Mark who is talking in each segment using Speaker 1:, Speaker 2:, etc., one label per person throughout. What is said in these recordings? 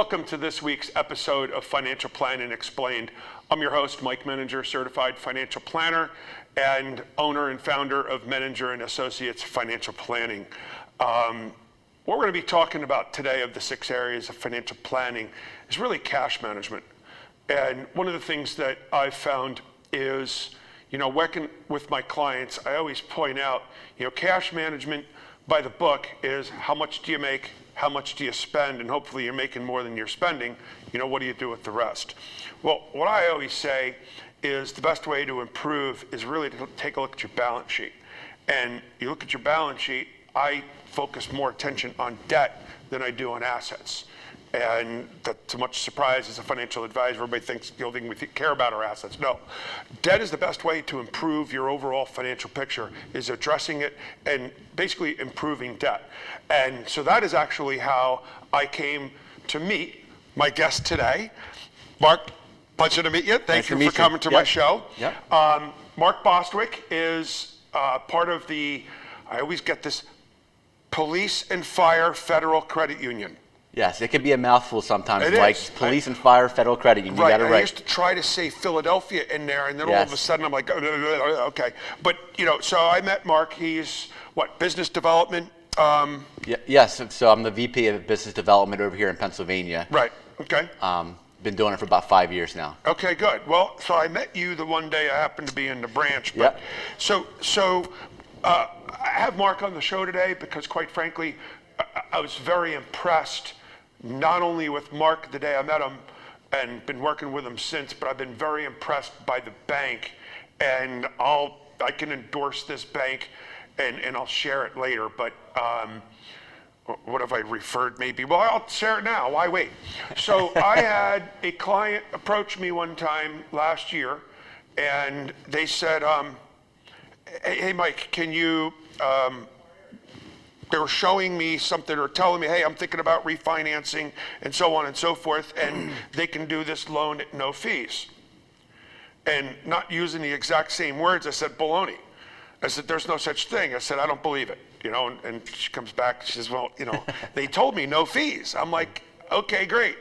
Speaker 1: Welcome to this week's episode of Financial Planning Explained. I'm your host, Mike Menninger, certified financial planner and owner and founder of Menninger and Associates Financial Planning. Um, what we're going to be talking about today of the six areas of financial planning is really cash management. And one of the things that I've found is, you know, working with my clients, I always point out, you know, cash management by the book is how much do you make, how much do you spend, and hopefully you're making more than you're spending. You know, what do you do with the rest? Well, what I always say is the best way to improve is really to take a look at your balance sheet. And you look at your balance sheet, I focus more attention on debt than I do on assets. And that, to much surprise as a financial advisor, everybody thinks thing we care about are assets. No, debt is the best way to improve your overall financial picture. Is addressing it and basically improving debt. And so that is actually how I came to meet my guest today, Mark. Pleasure to meet you. Thank
Speaker 2: Nice
Speaker 1: you for
Speaker 2: you.
Speaker 1: coming to my show.
Speaker 2: Yep.
Speaker 1: Um, Mark Bostwick is uh, part of the. I always get this. Police and Fire Federal Credit Union.
Speaker 2: Yes, it can be a mouthful sometimes,
Speaker 1: It
Speaker 2: Mike.
Speaker 1: is.
Speaker 2: Police and Fire Federal Credit Union. You
Speaker 1: Right.
Speaker 2: got it
Speaker 1: I
Speaker 2: right.
Speaker 1: used to try to say Philadelphia in there, and then all of a sudden I'm like, oh, okay. But you know, so I met Mark. He's what business development. Um,
Speaker 2: Ye- yes, so I'm the VP of Business Development over here in Pennsylvania.
Speaker 1: right. Okay.
Speaker 2: Um, been doing it for about five years now.
Speaker 1: Okay, good. Well, so I met you the one day I happened to be in the branch. But
Speaker 2: Yep.
Speaker 1: So, so uh, I have Mark on the show today because, quite frankly, I, I was very impressed not only with Mark the day I met him and been working with him since, but I've been very impressed by the bank. And I'll I can endorse this bank, and, and I'll share it later. But um, what have I referred maybe? Well, I'll share it now. Why wait? So I had a client approach me one time last year, and they said, um, hey, hey, Mike, can you, um, they were showing me something or telling me, hey, I'm thinking about refinancing and so on and so forth, and they can do this loan at no fees. And not using the exact same words, I said, baloney. I said, there's no such thing. I said, I don't believe it. You know, and, and she comes back, she says, well, you know, they told me no fees. I'm like, okay, great.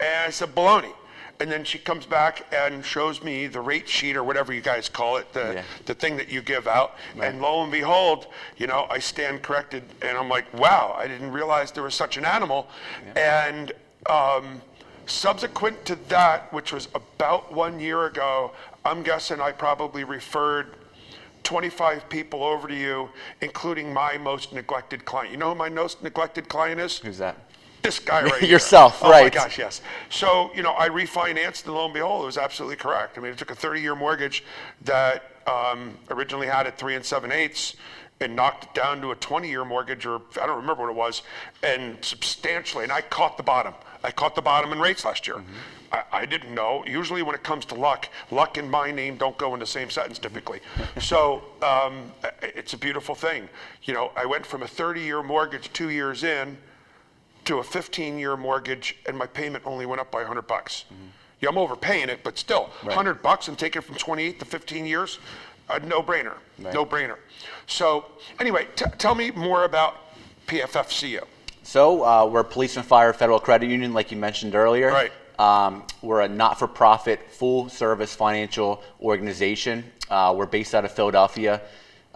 Speaker 1: And I said, baloney. And then she comes back and shows me the rate sheet or whatever you guys call it, the,
Speaker 2: Yeah.
Speaker 1: the thing that you give out. And lo and behold, you know, I stand corrected and I'm like, wow, I didn't realize there was such an animal. And um, subsequent to that, which was about one year ago, I'm guessing I probably referred 25 people over to you, including my most neglected client. You know who my most neglected client is?
Speaker 2: Who's that?
Speaker 1: This guy right here.
Speaker 2: Yourself, right.
Speaker 1: oh my gosh, yes. So, you know, I refinanced, and lo and behold, it was absolutely correct. I mean, it took a 30-year mortgage that um, originally had it three and seven eighths and knocked it down to a 20-year mortgage, or I don't remember what it was, and substantially. And I caught the bottom. I caught the bottom in rates last year. I, I didn't know. Usually, when it comes to luck, luck and my name don't go in the same sentence typically. so um, it's a beautiful thing. You know, I went from a 30-year mortgage two years in to a 15-year mortgage, and my payment only went up by 100 bucks. Yeah, I'm overpaying it, but still, 100 bucks and take it from 28 to 15 years, a no-brainer,
Speaker 2: Right.
Speaker 1: no-brainer. So anyway, t- tell me more about PFFCU.
Speaker 2: So uh, we're a Police and Fire Federal Credit Union, like you mentioned earlier.
Speaker 1: Right.
Speaker 2: Um, we're a not-for-profit, full-service financial organization. Uh, we're based out of Philadelphia.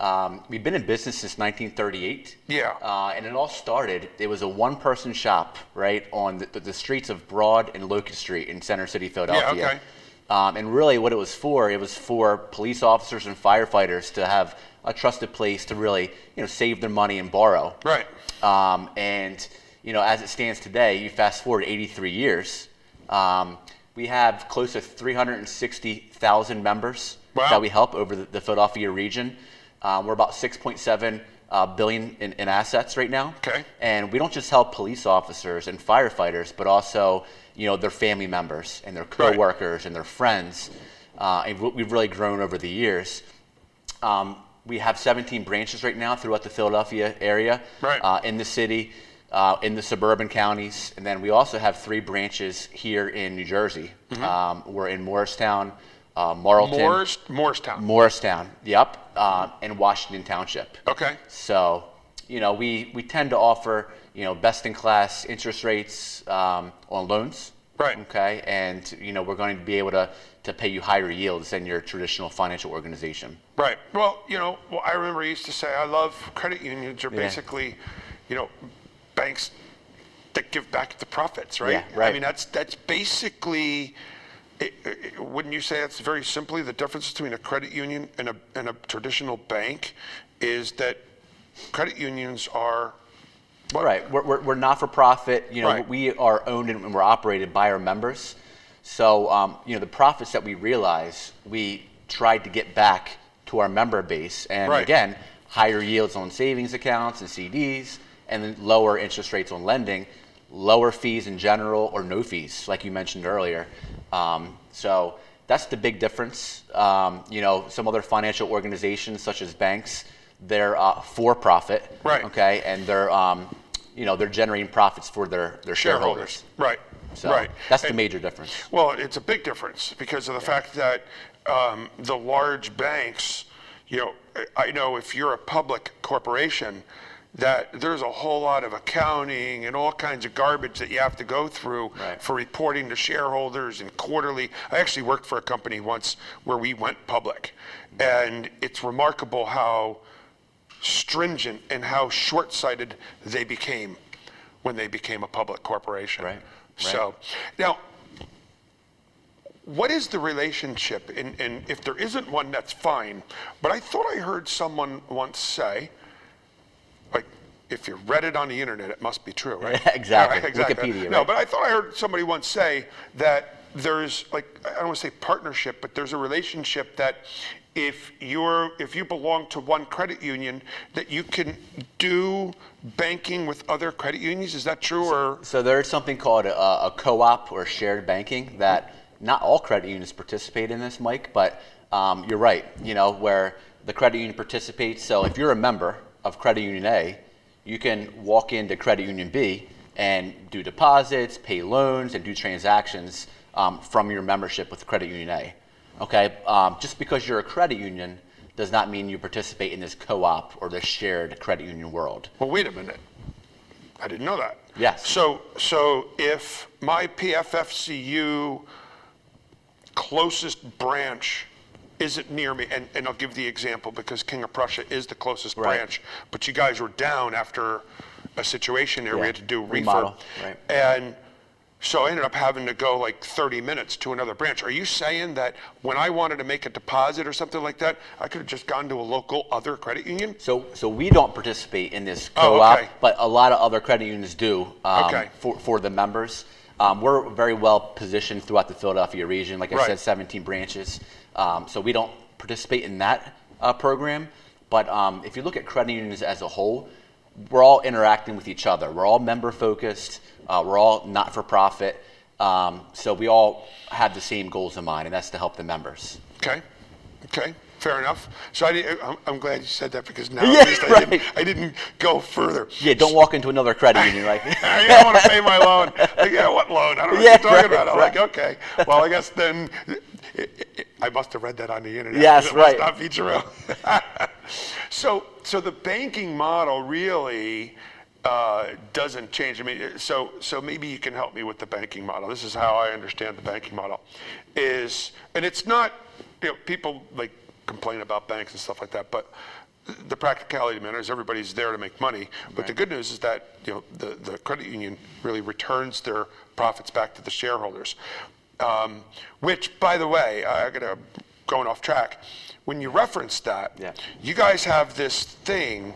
Speaker 2: Um, we've been in business since 1938.
Speaker 1: Yeah.
Speaker 2: Uh, and it all started. It was a one-person shop, right, on the, the streets of Broad and Locust Street in Center City, Philadelphia.
Speaker 1: Yeah, okay.
Speaker 2: Um, and really, what it was for, it was for police officers and firefighters to have a trusted place to really, you know, save their money and borrow.
Speaker 1: Right.
Speaker 2: Um, and you know, as it stands today, you fast forward 83 years, um, we have close to 360,000 members
Speaker 1: Wow.
Speaker 2: that we help over the, the Philadelphia region. Um, we're about 6.7 uh, billion in, in assets right now.
Speaker 1: Okay.
Speaker 2: And we don't just help police officers and firefighters, but also, you know, their family members and their
Speaker 1: Right.
Speaker 2: coworkers and their friends. Uh, and we- we've really grown over the years. Um, we have 17 branches right now throughout the Philadelphia area,
Speaker 1: Right.
Speaker 2: uh, in the city, uh, in the suburban counties, and then we also have three branches here in New Jersey.
Speaker 1: Mm-hmm.
Speaker 2: Um, we're in Morristown, uh, Marlton,
Speaker 1: Moores, Moorestown.
Speaker 2: Morristown, yep, uh, and Washington Township.
Speaker 1: Okay.
Speaker 2: So, you know, we, we tend to offer, you know, best-in-class interest rates um, on loans.
Speaker 1: Right.
Speaker 2: Okay, and you know we're going to be able to to pay you higher yields than your traditional financial organization.
Speaker 1: Right. Well, you know, well, I remember I used to say I love credit unions are
Speaker 2: Yeah.
Speaker 1: basically, you know, banks that give back the profits, right?
Speaker 2: Yeah,
Speaker 1: I mean, that's that's basically. It, it, wouldn't you say that's very simply the difference between a credit union and a, and a traditional bank is that credit unions are what?
Speaker 2: Right. We're, we're, we're not for profit. You know,
Speaker 1: Right.
Speaker 2: we are owned and we're operated by our members. So, um, you know, the profits that we realize, we tried to get back to our member base. And
Speaker 1: Right.
Speaker 2: again, higher yields on savings accounts and CDs, and then lower interest rates on lending, lower fees in general, or no fees, like you mentioned earlier. Um, so that's the big difference. Um, you know, some other financial organizations, such as banks, they're uh, for profit
Speaker 1: Right.
Speaker 2: okay, and they're um, you know they're generating profits for their their shareholders.
Speaker 1: Right.
Speaker 2: So
Speaker 1: right.
Speaker 2: that's the major difference.
Speaker 1: Well, it's a big difference because of the fact that um, the large banks, you know, I know if you're a public corporation, that there's a whole lot of accounting and all kinds of garbage that you have to go through
Speaker 2: Right.
Speaker 1: for reporting to shareholders and quarterly. I actually worked for a company once where we went public, and it's remarkable how stringent and how short-sighted they became when they became a public corporation.
Speaker 2: Right, right.
Speaker 1: So, now, what is the relationship? And, and if there isn't one, that's fine. But I thought I heard someone once say, if you read it on the internet, it must be true, right?
Speaker 2: Exactly.
Speaker 1: Exactly.
Speaker 2: Wikipedia,
Speaker 1: No, but I thought I heard somebody once say that there's like I don't want to say partnership, but there's a relationship that if you're if you belong to one credit union, that you can do banking with other credit unions. Is that true or?
Speaker 2: So there's something called a, a co-op or shared banking that not all credit unions participate in this, Mike. But um, you're right. You know where the credit union participates. So if you're a member of Credit Union A, you can walk into Credit Union B and do deposits, pay loans, and do transactions um, from your membership with Credit Union A. Okay, um, just because you're a credit union does not mean you participate in this co-op or this shared credit union world.
Speaker 1: Well, wait a minute. I didn't know that.
Speaker 2: Yes.
Speaker 1: So, so if my PFFCU closest branch isn't near me, and, and I'll give the example because King of Prussia is the closest
Speaker 2: Right.
Speaker 1: branch, but you guys were down after a situation there. We had to do refurb.
Speaker 2: Right.
Speaker 1: And so I ended up having to go like 30 minutes to another branch. Are you saying that when I wanted to make a deposit or something like that, I could have just gone to a local other credit union?
Speaker 2: So, so we don't participate in this
Speaker 1: Oh,
Speaker 2: co-op,
Speaker 1: okay.
Speaker 2: but a lot of other credit unions do um,
Speaker 1: Okay.
Speaker 2: for, for the members. Um, we're very well positioned throughout the Philadelphia region. Like I
Speaker 1: Right.
Speaker 2: said, 17 branches. Um, so we don't participate in that uh, program. But um, if you look at credit unions as a whole, we're all interacting with each other. We're all member focused. Uh, we're all not for profit. Um, so we all have the same goals in mind, and that's to help the members.
Speaker 1: Okay, okay, fair enough. So I, I'm, I'm glad you said that because now
Speaker 2: Yeah,
Speaker 1: at least I,
Speaker 2: right.
Speaker 1: didn't, I didn't go further.
Speaker 2: Yeah, don't walk into another credit union like.
Speaker 1: I don't want to pay my loan. Like, yeah, what loan? I don't know
Speaker 2: Yeah,
Speaker 1: what you're talking
Speaker 2: right,
Speaker 1: about. I'm
Speaker 2: right.
Speaker 1: like, okay. Well, I guess then it, it, I must have read that on the internet.
Speaker 2: Yes, right.
Speaker 1: not be true. so, so the banking model really uh, doesn't change. I mean, so so maybe you can help me with the banking model. This is how I understand the banking model. Is and it's not you know people like complain about banks and stuff like that, but the practicality of the matter is everybody's there to make money. But the good news is that you know the, the credit union really returns their profits back to the shareholders. Um, which, by the way, I gotta going off track. When you reference that,
Speaker 2: Yeah.
Speaker 1: you guys have this thing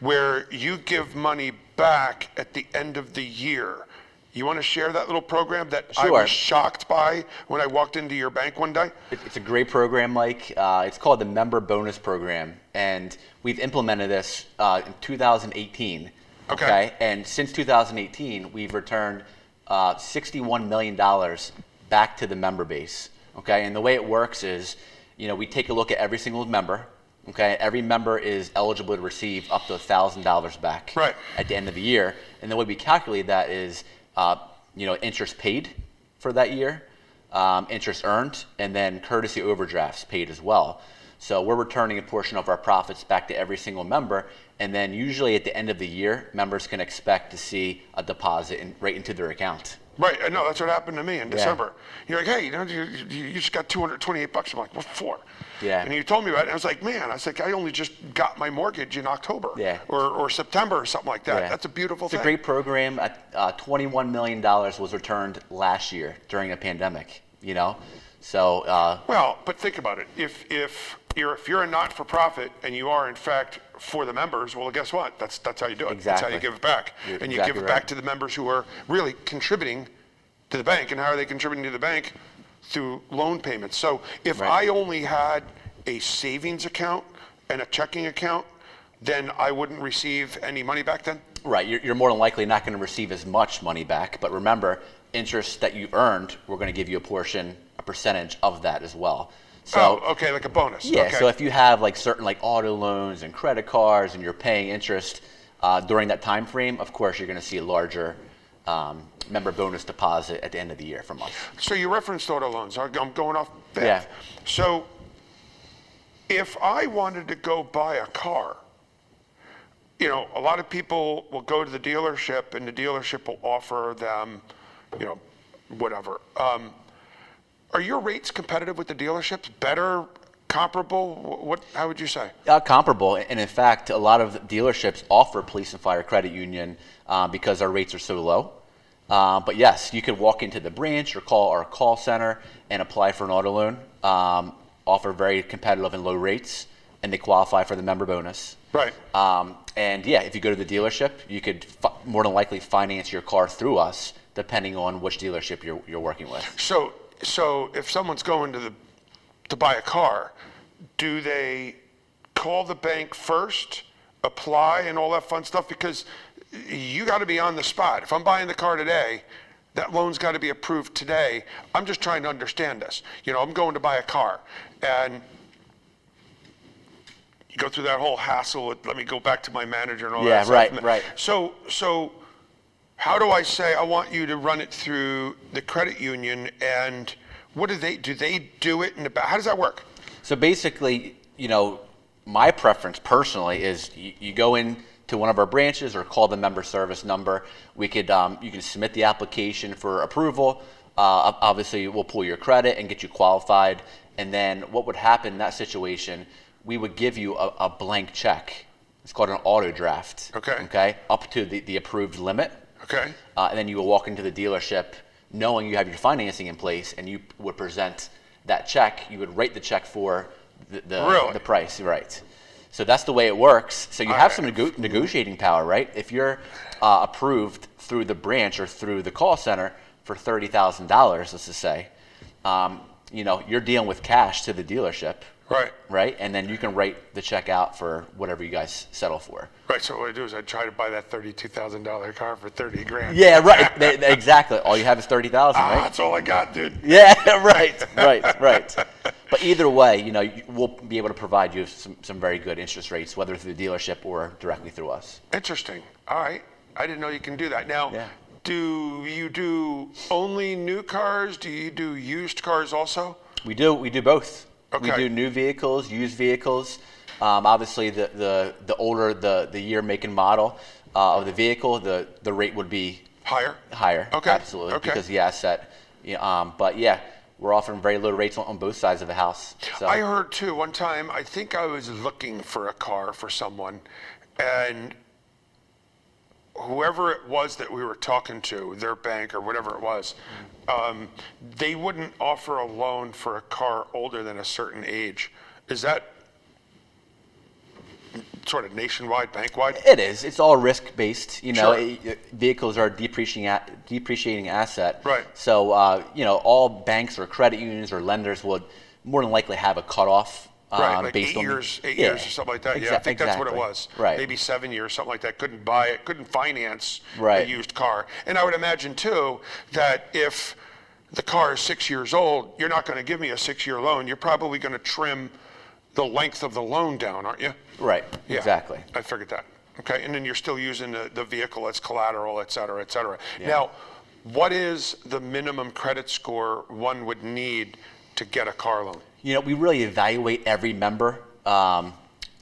Speaker 1: where you give money back at the end of the year. You want to share that little program that I was shocked by when I walked into your bank one day?
Speaker 2: It's a great program, Mike. Uh, it's called the Member Bonus Program, and we've implemented this uh, in 2018.
Speaker 1: Okay.
Speaker 2: And since 2018, we've returned uh, 61 million dollars back to the member base. Okay. And the way it works is, you know, we take a look at every single member. Okay. Every member is eligible to receive up to thousand dollars back
Speaker 1: Right.
Speaker 2: at the end of the year. And the way we calculate that is, uh, you know, interest paid for that year, um, interest earned, and then courtesy overdrafts paid as well. So we're returning a portion of our profits back to every single member, And then usually at the end of the year, members can expect to see a deposit in, right into their account.
Speaker 1: Right, I know, that's what happened to me in December. You're like, hey, you know, you, you just got 228 bucks. I'm like, what for?
Speaker 2: Yeah.
Speaker 1: And you told me about it, and I was like, man, I was like, I only just got my mortgage in October.
Speaker 2: Yeah.
Speaker 1: Or, or September or something like that.
Speaker 2: Yeah.
Speaker 1: That's a beautiful
Speaker 2: It's
Speaker 1: thing.
Speaker 2: It's a great program. Uh, uh, $21 million was returned last year during a pandemic, you know? So, uh,
Speaker 1: Well, but think about it. If if you're if you're a not-for-profit and you are in fact for the members, well, guess what? That's that's how you do it. That's how you give it back,
Speaker 2: You're
Speaker 1: and you
Speaker 2: exactly
Speaker 1: give it
Speaker 2: right.
Speaker 1: back to the members who are really contributing to the bank. And how are they contributing to the bank? Through loan payments. So if
Speaker 2: Right.
Speaker 1: I only had a savings account and a checking account, then I wouldn't receive any money back then.
Speaker 2: right, you're, you're more than likely not going to receive as much money back. But remember, interest that you earned, we're going to give you a portion, percentage of that as well. So,
Speaker 1: oh, okay, like a bonus.
Speaker 2: Yeah,
Speaker 1: Okay.
Speaker 2: so if you have like certain like auto loans and credit cards and you're paying interest uh, during that time frame, of course you're going to see a larger um, member bonus deposit at the end of the year from us.
Speaker 1: So you referenced auto loans. I'm going off.
Speaker 2: Yeah.
Speaker 1: So if I wanted to go buy a car, you know, a lot of people will go to the dealership and the dealership will offer them, you know, whatever. Um, are your rates competitive with the dealerships? Better, comparable? What? How would you say?
Speaker 2: Uh, comparable, and in fact, a lot of dealerships offer police and fire credit union uh, because our rates are so low. Uh, but yes, you could walk into the branch or call our call center and apply for an auto loan. Um, offer very competitive and low rates, and they qualify for the member bonus.
Speaker 1: Right.
Speaker 2: Um, and yeah, if you go to the dealership, you could fi- more than likely finance your car through us, depending on which dealership you're, you're working with.
Speaker 1: So, so if someone's going to the to buy a car, do they call the bank first, apply, and all that fun stuff? Because you got to be on the spot. If I'm buying the car today, that loan's got to be approved today. I'm just trying to understand this. You know, I'm going to buy a car, and you go through that whole hassle. With, let me go back to my manager and all
Speaker 2: Yeah,
Speaker 1: that.
Speaker 2: right,
Speaker 1: stuff.
Speaker 2: right.
Speaker 1: So, so how do I say I want you to run it through the credit union and what do they do? They do it in the back. How does that work?
Speaker 2: So basically, you know, my preference personally is you, you go in to one of our branches or call the member service number. We could um, you can submit the application for approval. Uh, obviously, we'll pull your credit and get you qualified. And then what would happen in that situation? We would give you a, a blank check. It's called an auto draft.
Speaker 1: Okay.
Speaker 2: Okay. Up to the, the approved limit.
Speaker 1: Okay.
Speaker 2: Uh, and then you will walk into the dealership knowing you have your financing in place and you would present that check. You would write the check for the, the,
Speaker 1: Really?
Speaker 2: the price, right? So that's the way it works. So you have some
Speaker 1: right.
Speaker 2: nego- negotiating power, right? If you're uh, approved through the branch or through the call center for $30,000, let's just say, um, you know, you're dealing with cash to the dealership,
Speaker 1: Right.
Speaker 2: right? And then you can write the check out for whatever you guys settle for.
Speaker 1: Right. So what I do is I try to buy that thirty-two thousand dollar car for thirty grand.
Speaker 2: Yeah, right. Exactly. All you have is 30000
Speaker 1: Ah,
Speaker 2: right?
Speaker 1: that's all I got, dude.
Speaker 2: Yeah, right, right, right. But either way, you know, we'll be able to provide you some, some very good interest rates, whether through the dealership or directly through us.
Speaker 1: Interesting. All right. I didn't know you can do that. Now,
Speaker 2: Yeah.
Speaker 1: do you do only new cars? Do you do used cars also?
Speaker 2: We do, we do both. We do new vehicles, used vehicles. Um, obviously, the, the, the older the, the year, make, and model uh, of the vehicle, the, the rate would be
Speaker 1: Higher.
Speaker 2: higher.
Speaker 1: Okay,
Speaker 2: Absolutely,
Speaker 1: okay.
Speaker 2: because the asset. Yeah, um, but yeah, we're offering very low rates on, on both sides of the house. So.
Speaker 1: I heard too one time. I think I was looking for a car for someone, and whoever it was that we were talking to, their bank or whatever it was, um, they wouldn't offer a loan for a car older than a certain age. Is that sort of nationwide, bank wide?
Speaker 2: It is. It's all risk based. You know,
Speaker 1: Sure.
Speaker 2: it- vehicles are a depreciating a- depreciating asset.
Speaker 1: Right.
Speaker 2: So uh, you know, all banks or credit unions or lenders would more than likely have a cutoff.
Speaker 1: Right,
Speaker 2: um,
Speaker 1: like
Speaker 2: based
Speaker 1: eight
Speaker 2: on
Speaker 1: years, eight
Speaker 2: Yeah,
Speaker 1: years or something like that. Yeah, I
Speaker 2: exa-
Speaker 1: think that's what it was.
Speaker 2: Right.
Speaker 1: Maybe seven years, something like that. Couldn't buy it, couldn't finance a used car. And I would imagine too that if the car is six years old, you're not going to give me a six-year loan. You're probably going to trim the length of the loan down, aren't you?
Speaker 2: Right.
Speaker 1: Yeah,
Speaker 2: Exactly.
Speaker 1: I figured that. Okay, and then you're still using the, the vehicle as collateral, et cetera, et cetera.
Speaker 2: Yeah.
Speaker 1: Now, what is the minimum credit score one would need to get a car loan?
Speaker 2: You know, we really evaluate every member um,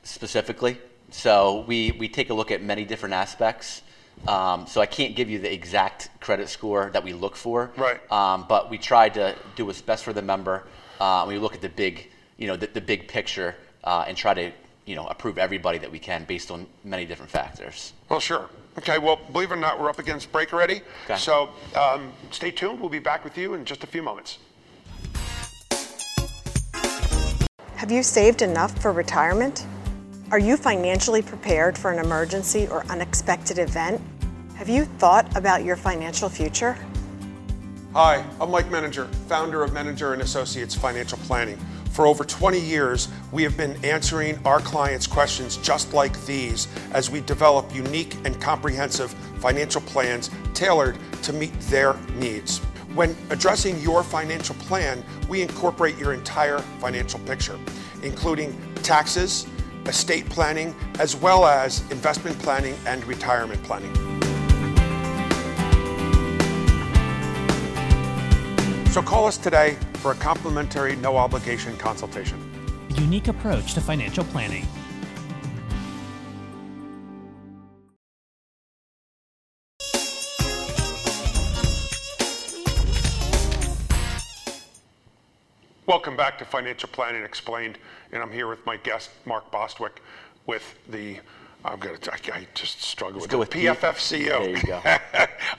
Speaker 2: specifically. So we, we take a look at many different aspects. Um, so I can't give you the exact credit score that we look for.
Speaker 1: Right.
Speaker 2: Um, but we try to do what's best for the member. Uh, we look at the big, you know, the, the big picture uh, and try to, you know, approve everybody that we can based on many different factors.
Speaker 1: Well, sure. Okay, well, believe it or not, we're up against break already.
Speaker 2: Okay.
Speaker 1: So um, stay tuned. We'll be back with you in just a few moments.
Speaker 3: Have you saved enough for retirement? Are you financially prepared for an emergency or unexpected event? Have you thought about your financial future?
Speaker 1: Hi, I'm Mike Menninger, founder of Menninger and Associates Financial Planning. For over 20 years, we have been answering our clients' questions just like these as we develop unique and comprehensive financial plans tailored to meet their needs. When addressing your financial plan, we incorporate your entire financial picture, including taxes, estate planning, as well as investment planning and retirement planning. So call us today for a complimentary, no obligation consultation.
Speaker 4: A unique approach to financial planning.
Speaker 1: Welcome back to Financial Planning Explained, and I'm here with my guest, Mark Bostwick, with the, I'm gonna, I, I just struggle with it,
Speaker 2: with P-
Speaker 1: PFFCO.
Speaker 2: There you go.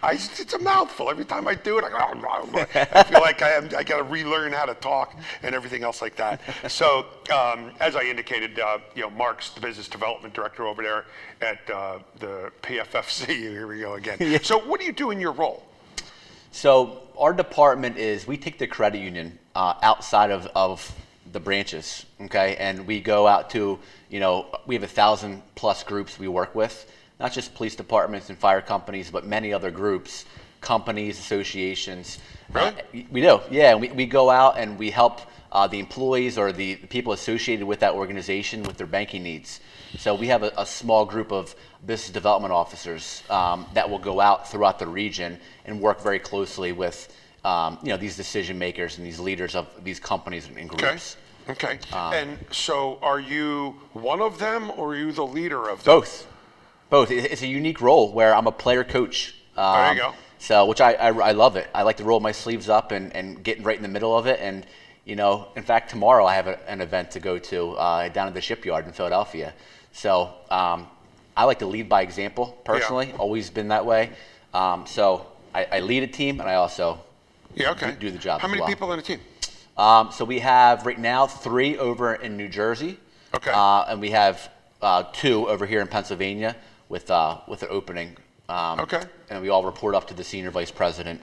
Speaker 1: I, it's a mouthful. Every time I do it, I, go, I feel like I, am, I gotta relearn how to talk and everything else like that. So, um, as I indicated, uh, you know, Mark's the business development director over there at uh, the PFFC. Here we go again. So, what do you do in your role?
Speaker 2: So our department is we take the credit union uh, outside of, of the branches, okay, and we go out to you know we have a thousand plus groups we work with, not just police departments and fire companies, but many other groups, companies, associations.
Speaker 1: Really?
Speaker 2: Uh, we do, yeah. We, we go out and we help uh, the employees or the people associated with that organization with their banking needs. So we have a, a small group of business development officers um, that will go out throughout the region and work very closely with um, you know these decision makers and these leaders of these companies and groups.
Speaker 1: Okay.
Speaker 2: Um,
Speaker 1: and so, are you one of them, or are you the leader of them?
Speaker 2: Both, both. It's a unique role where I'm a player coach. Um,
Speaker 1: There you go.
Speaker 2: So, which I, I, I love it. I like to roll my sleeves up and, and get right in the middle of it. And, you know, in fact, tomorrow I have a, an event to go to uh, down at the shipyard in Philadelphia. So um, I like to lead by example personally, always been that way. Um, so I, I lead a team and I also
Speaker 1: Yeah. Okay.
Speaker 2: do the job
Speaker 1: How many
Speaker 2: well.
Speaker 1: people on a team?
Speaker 2: um, so we have right now three over in New Jersey.
Speaker 1: Okay.
Speaker 2: Uh, and we have uh, two over here in Pennsylvania with uh, with an opening. Um,
Speaker 1: Okay.
Speaker 2: And we all report up to the senior vice president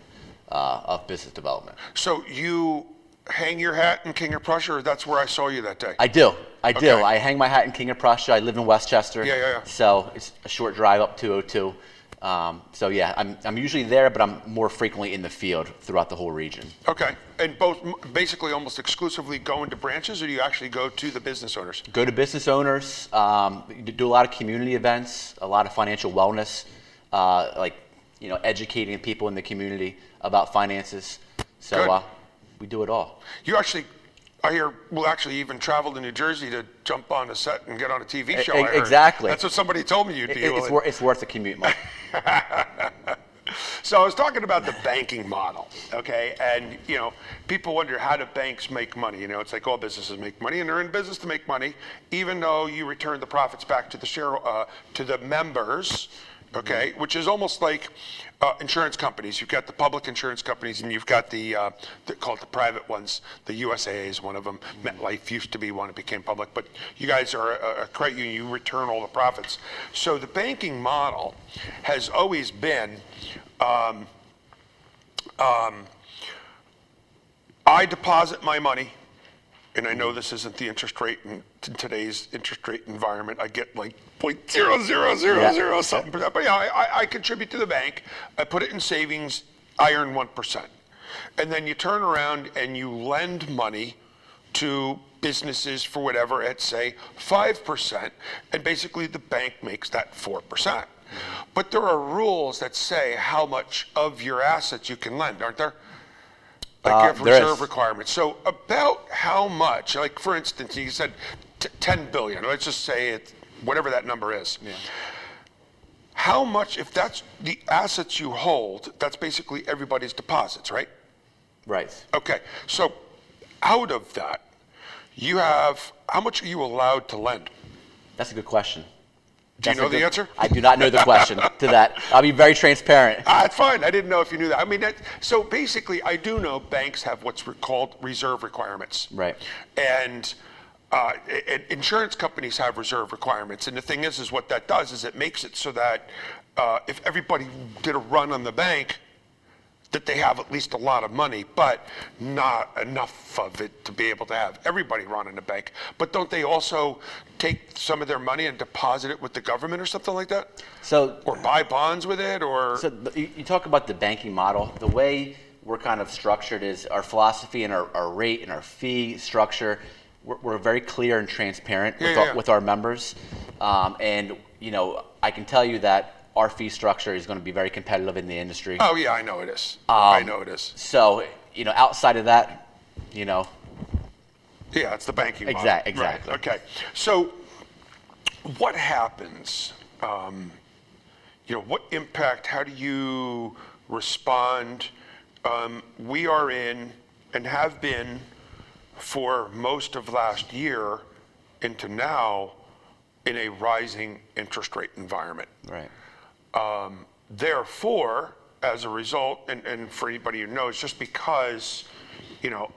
Speaker 2: uh, of business development.
Speaker 1: So you hang your hat in King of Prussia, or that's where I saw you that day.
Speaker 2: I do. I do.
Speaker 1: Okay.
Speaker 2: I hang my hat in King of Prussia. I live in West Chester.
Speaker 1: Yeah, yeah, yeah.
Speaker 2: So it's a short drive up 202. Um, so yeah, I'm, I'm usually there, but I'm more frequently in the field throughout the whole region.
Speaker 1: okay. And both basically almost exclusively go into branches, or do you actually go to the business owners?
Speaker 2: go to business owners, um, do a lot of community events, a lot of financial wellness, uh, like you know, educating people in the community about finances. So uh, we do it all.
Speaker 1: You actually, I hear, will actually even travel to New Jersey to jump on a set and get on a TV show.
Speaker 2: E- exactly.
Speaker 1: That's what somebody told me you'd
Speaker 2: It- it's, wor- it's worth the commute, Mike.
Speaker 1: So I was talking about the banking model, okay? And you know, people wonder how do banks make money? You know, it's like all businesses make money, and they're in business to make money, even though you return the profits back to the share uh, to the members, okay? Which is almost like uh, insurance companies. You've got the public insurance companies, and you've got the uh, called the private ones. The USAA is one of them. MetLife used to be one; it became public. But you guys are a, a credit union. You return all the profits. So the banking model has always been. Um, I deposit my money, and I know this isn't the interest rate in t- today's interest rate environment. I get like point zero zero zero
Speaker 2: Yeah.
Speaker 1: zero something percent, but yeah, I, I, I contribute to the bank. I put it in savings. I earn one percent, and then you turn around and you lend money to businesses for whatever at say five percent, and basically the bank makes that four percent. But there are rules that say how much of your assets you can lend, aren't there? Like
Speaker 2: Uh,
Speaker 1: you
Speaker 2: there is.
Speaker 1: reserve requirements. So about how much, like for instance, you said t- 10 billion. Let's just say it, whatever that number is. How much, if that's the assets you hold, that's basically everybody's deposits, right?
Speaker 2: Right.
Speaker 1: Okay, so out of that, you have, how much are you allowed to lend?
Speaker 2: That's a good question.
Speaker 1: Do you
Speaker 2: That's
Speaker 1: know the answer?
Speaker 2: I do not know the question to that. I'll be very transparent.
Speaker 1: Ah, it's fine. I didn't know if you knew that. I mean, that, so basically, I do know banks have what's called reserve requirements.
Speaker 2: Right.
Speaker 1: And uh, insurance companies have reserve requirements. And the thing is, is what that does is it makes it so that uh, if everybody did a run on the bank, that they have at least a lot of money, but not enough of it to be able to have everybody run in the bank. But don't they also take some of their money and deposit it with the government or something like that?
Speaker 2: So
Speaker 1: Or buy bonds with it, or?
Speaker 2: So you, you talk about the banking model. The way we're kind of structured is our philosophy and our, our rate and our fee structure. We're, we're very clear and transparent
Speaker 1: Yeah,
Speaker 2: with,
Speaker 1: yeah,
Speaker 2: our,
Speaker 1: yeah.
Speaker 2: with our members, um, and you know I can tell you that our fee structure is going to be very competitive in the industry.
Speaker 1: Oh yeah, I know it is. I
Speaker 2: Um,
Speaker 1: know it is.
Speaker 2: So you know outside of that, you know
Speaker 1: Yeah, it's the banking model.
Speaker 2: Exact-
Speaker 1: Right,
Speaker 2: exactly.
Speaker 1: Okay. So, what happens? Um, you know, what impact? How do you respond? Um, we are in and have been for most of last year into now in a rising interest rate environment.
Speaker 2: right.
Speaker 1: Um, therefore, as a result, and, and for anybody who knows, just because, you know,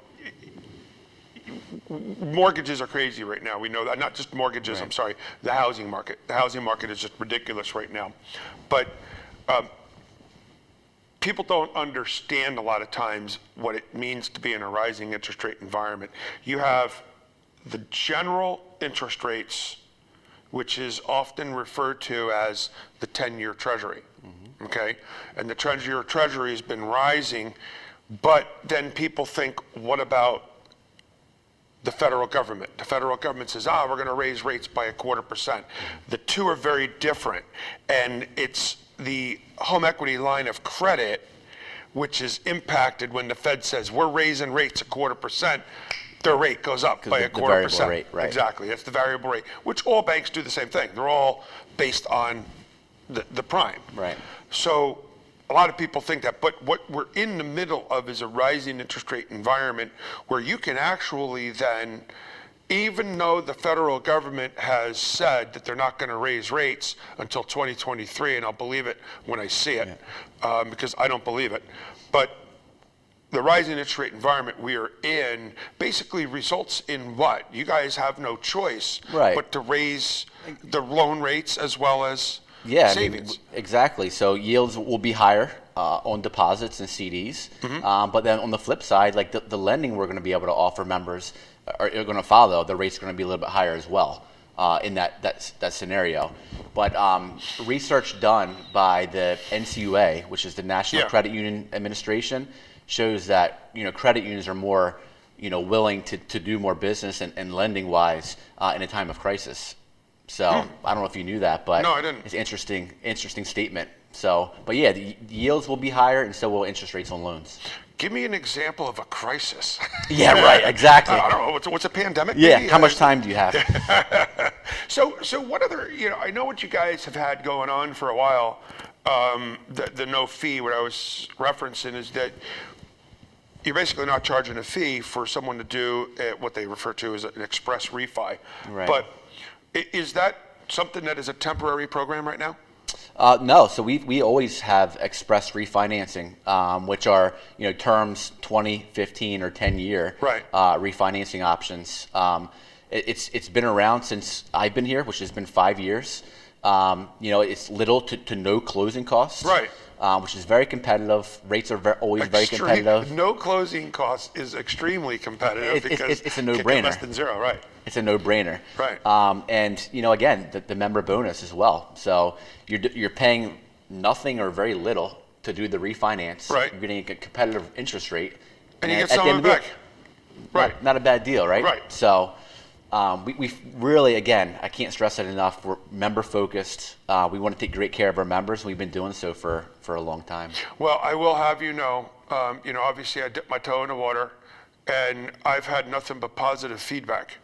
Speaker 1: mortgages are crazy right now. We know that. Not just mortgages, I'm sorry, the housing market. The housing market is just ridiculous right now. But um, people don't understand a lot of times what it means to be in a rising interest rate environment. You have the general interest rates which is often referred to as the 10-year treasury. Okay? And the 10-year treasury has been rising, but then people think, what about the federal government? The federal government says, ah, we're going to raise rates by a quarter percent. The two are very different. And it's the home equity line of credit which is impacted when the Fed says, we're raising rates a quarter percent, their rate goes up by
Speaker 2: the-
Speaker 1: a
Speaker 2: the
Speaker 1: quarter
Speaker 2: variable
Speaker 1: percent.
Speaker 2: rate, right.
Speaker 1: Exactly. That's the variable rate, which all banks do the same thing. They're all based on the, the prime.
Speaker 2: Right.
Speaker 1: So a lot of people think that, but what we're in the middle of is a rising interest rate environment where you can actually then, even though the federal government has said that they're not going to raise rates until 2023, and I'll believe it when I see it, um, because I don't believe it, but the rising interest rate environment we are in basically results in what? You guys have no choice
Speaker 2: Right.
Speaker 1: but to raise the loan rates as well as
Speaker 2: Yeah, I mean,
Speaker 1: savings.
Speaker 2: exactly. So yields will be higher uh, on deposits and CDs,
Speaker 1: Mm-hmm.
Speaker 2: um, but then on the flip side, like the, the lending we're going to be able to offer members are, are going to follow. The rates are going to be a little bit higher as well uh, in that that that scenario. But um, research done by the NCUA, which is the National
Speaker 1: Yeah.
Speaker 2: Credit Union Administration, shows that you know credit unions are more you know willing to, to do more business and, and lending wise uh, in a time of crisis. So I don't know if you knew that, but
Speaker 1: Hmm. No, I didn't.
Speaker 2: it's interesting, interesting statement. So, but yeah, the yields will be higher, and so will interest rates on loans.
Speaker 1: Give me an example of a crisis.
Speaker 2: Yeah, right, exactly.
Speaker 1: I don't know. What's, what's a pandemic?
Speaker 2: Yeah,
Speaker 1: maybe?
Speaker 2: how much time do you have?
Speaker 1: So, so what other, you know, I know what you guys have had going on for a while. Um, the, the no fee, what I was referencing is that you're basically not charging a fee for someone to do uh, what they refer to as an express refi.
Speaker 2: Right.
Speaker 1: But i- is that something that is a temporary program right now?
Speaker 2: Uh, no, so we, we always have express refinancing, um, which are you know terms 20, 15, or 10 year
Speaker 1: Right.
Speaker 2: uh, refinancing options. Um, it, it's it's been around since I've been here, which has been five years. Um, you know, it's little to, to no closing costs,
Speaker 1: Right.
Speaker 2: Um, which is very competitive. Rates are ver- always very competitive.
Speaker 1: No closing cost is extremely competitive
Speaker 2: It-
Speaker 1: because
Speaker 2: it's a
Speaker 1: it can get
Speaker 2: no-brainer.
Speaker 1: Less than zero, right?
Speaker 2: It's a no-brainer.
Speaker 1: Right.
Speaker 2: Um, and you know, again, the, the member bonus as well. So you're you're paying nothing or very little to do the refinance.
Speaker 1: Right.
Speaker 2: You're getting a competitive interest rate.
Speaker 1: And you
Speaker 2: at-
Speaker 1: get some
Speaker 2: the
Speaker 1: of
Speaker 2: end
Speaker 1: it
Speaker 2: the
Speaker 1: back. Right.
Speaker 2: Not, not a bad deal, right?
Speaker 1: Right.
Speaker 2: So. Um, we, we really, again, I can't stress it enough. We're member focused. Uh, we want to take great care of our members. and We've been doing so for, for a long time.
Speaker 1: Well, I will have you know, um, you know, obviously I dipped my toe in the water, and I've had nothing but positive feedback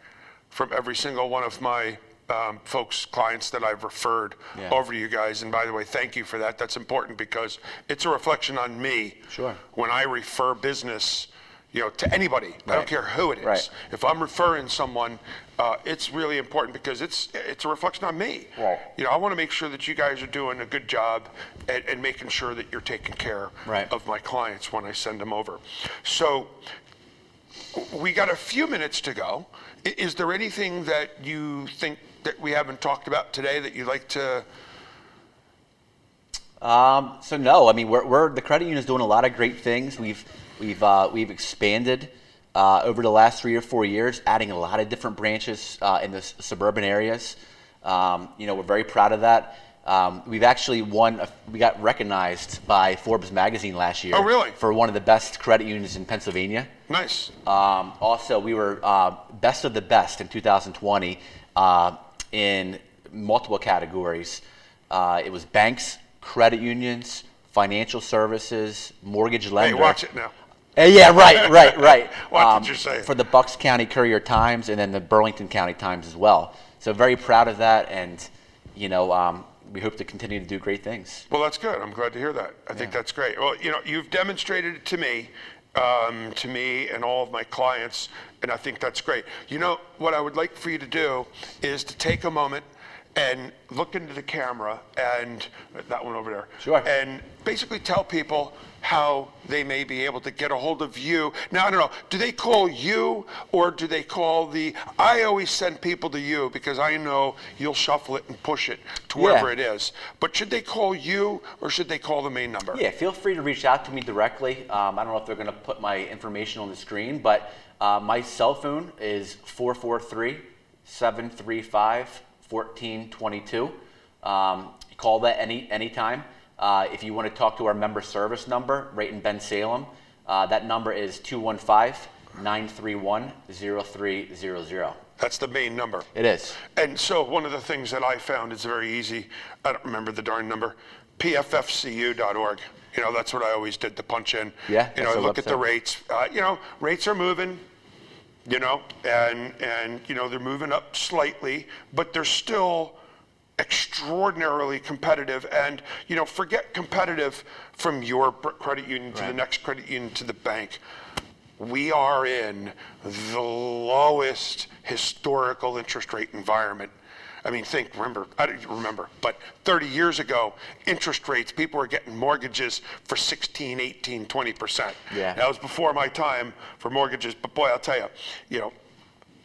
Speaker 1: from every single one of my um, folks, clients that I've referred
Speaker 2: Yeah.
Speaker 1: over to you guys. And by the way, thank you for that. That's important because it's a reflection on me.
Speaker 2: Sure.
Speaker 1: When I refer business, you know, to anybody, I don't care who it is.
Speaker 2: Right.
Speaker 1: If I'm referring someone, uh, it's really important because it's it's a reflection on me.
Speaker 2: Right.
Speaker 1: You know, I want to make sure that you guys are doing a good job and, and making sure that you're taking care
Speaker 2: Right.
Speaker 1: of my clients when I send them over. So we got a few minutes to go. Is there anything that you think that we haven't talked about today that you'd like to?
Speaker 2: Um, so no, I mean we're, we're the credit union is doing a lot of great things. We've we've uh, we've expanded uh, over the last three or four years, adding a lot of different branches uh, in the s- suburban areas. Um, you know, we're very proud of that. Um, we've actually won. A, we got recognized by Forbes magazine last year.
Speaker 1: Oh, really?
Speaker 2: For one of the best credit unions in Pennsylvania.
Speaker 1: Nice.
Speaker 2: Um, also, we were uh, best of the best in 2020 uh, in multiple categories. Uh, it was banks, credit unions, financial services, mortgage
Speaker 1: Hey,
Speaker 2: lender.
Speaker 1: watch it now.
Speaker 2: Uh, yeah, right, right, right. Um,
Speaker 1: Watch what you're saying.
Speaker 2: For the Bucks County Courier Times and then the Burlington County Times as well. So very proud of that, and you know, um, we hope to continue to do great things.
Speaker 1: Well, that's good. I'm glad to hear that. I think that's great. Well, you know, you've demonstrated it to me, um, to me and all of my clients, and I think that's great. You know, what I would like for you to do is to take a moment and look into the camera and that one over there.
Speaker 2: Sure.
Speaker 1: And basically tell people how they may be able to get a hold of you. Now, I don't know, do they call you or do they call the, I always send people to you because I know you'll shuffle it and push it to wherever
Speaker 2: Yeah.
Speaker 1: it is. But should they call you or should they call the main number?
Speaker 2: Yeah, feel free to reach out to me directly. Um, I don't know if they're going to put my information on the screen, but uh, my cell phone is 443 735 1422. Um, call that any anytime. Uh, if you want to talk to our member service number, right in Bensalem, uh, that number is 215 931 0300.
Speaker 1: That's the main number.
Speaker 2: It is.
Speaker 1: And so one of the things that I found is very easy. I don't remember the darn number. PFFCU.org. You know, that's what I always did to punch in.
Speaker 2: Yeah,
Speaker 1: You know,
Speaker 2: the
Speaker 1: look at the rates. Uh, you know, rates are moving. You know, and and you know they're moving up slightly, but they're still extraordinarily competitive. And you know, forget competitive from your credit union to the next credit union to the bank. We are in the lowest historical interest rate environment. I mean, think, remember, I don't remember, but 30 years ago, interest rates, people were getting mortgages for 16, 18, 20%.
Speaker 2: Yeah.
Speaker 1: That was before my time for mortgages, but boy, I'll tell you, you know,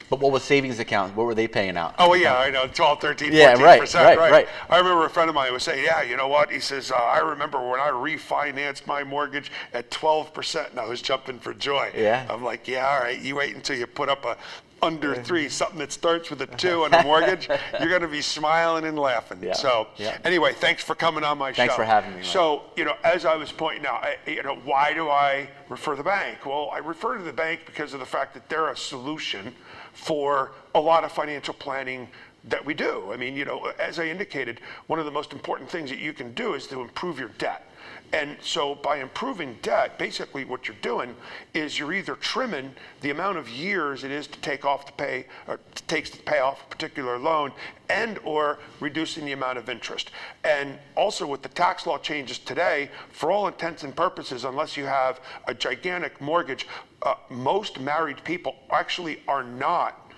Speaker 2: But what was savings accounts? What were they paying out?
Speaker 1: Oh, yeah, I know, 12, 13, 14%.
Speaker 2: Yeah, right, right, right.
Speaker 1: I remember a friend of mine was saying, yeah, you know what? He says, uh, I remember when I refinanced my mortgage at 12%, and I was jumping for joy.
Speaker 2: Yeah.
Speaker 1: I'm like, yeah, all right, you wait until you put up a under three, something that starts with a two on a mortgage, you're going to be smiling and laughing.
Speaker 2: Yeah,
Speaker 1: So,
Speaker 2: yeah.
Speaker 1: anyway, thanks for coming on my show.
Speaker 2: Thanks for having me.
Speaker 1: So, you know, as I was pointing out, I, you know, why do I refer the bank? Well, I refer to the bank because of the fact that they're a solution for a lot of financial planning that we do. I mean, you know, as I indicated, one of the most important things that you can do is to improve your debt. And so by improving debt, basically what you're doing is you're either trimming the amount of years it is to take off to pay or takes to pay off a particular loan and or reducing the amount of interest. And also with the tax law changes today, for all intents and purposes, unless you have a gigantic mortgage, uh, most married people actually are not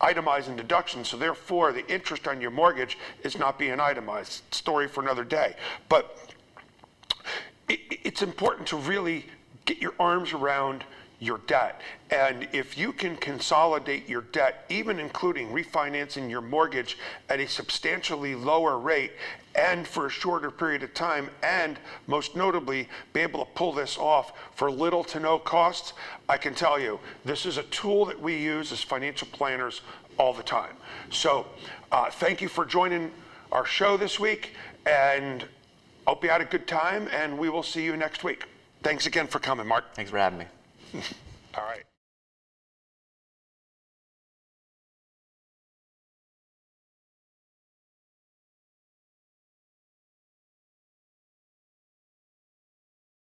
Speaker 1: itemizing deductions, so therefore the interest on your mortgage is not being itemized. Story for another day. But i- i- it's important to really get your arms around your debt. And if you can consolidate your debt, even including refinancing your mortgage at a substantially lower rate and for a shorter period of time, and most notably, be able to pull this off for little to no cost, I can tell you, this is a tool that we use as financial planners all the time. So uh, thank you for joining our show this week, and hope you had a good time, and we will see you next week. Thanks again for coming, Mark.
Speaker 2: Thanks for having me.
Speaker 1: All right.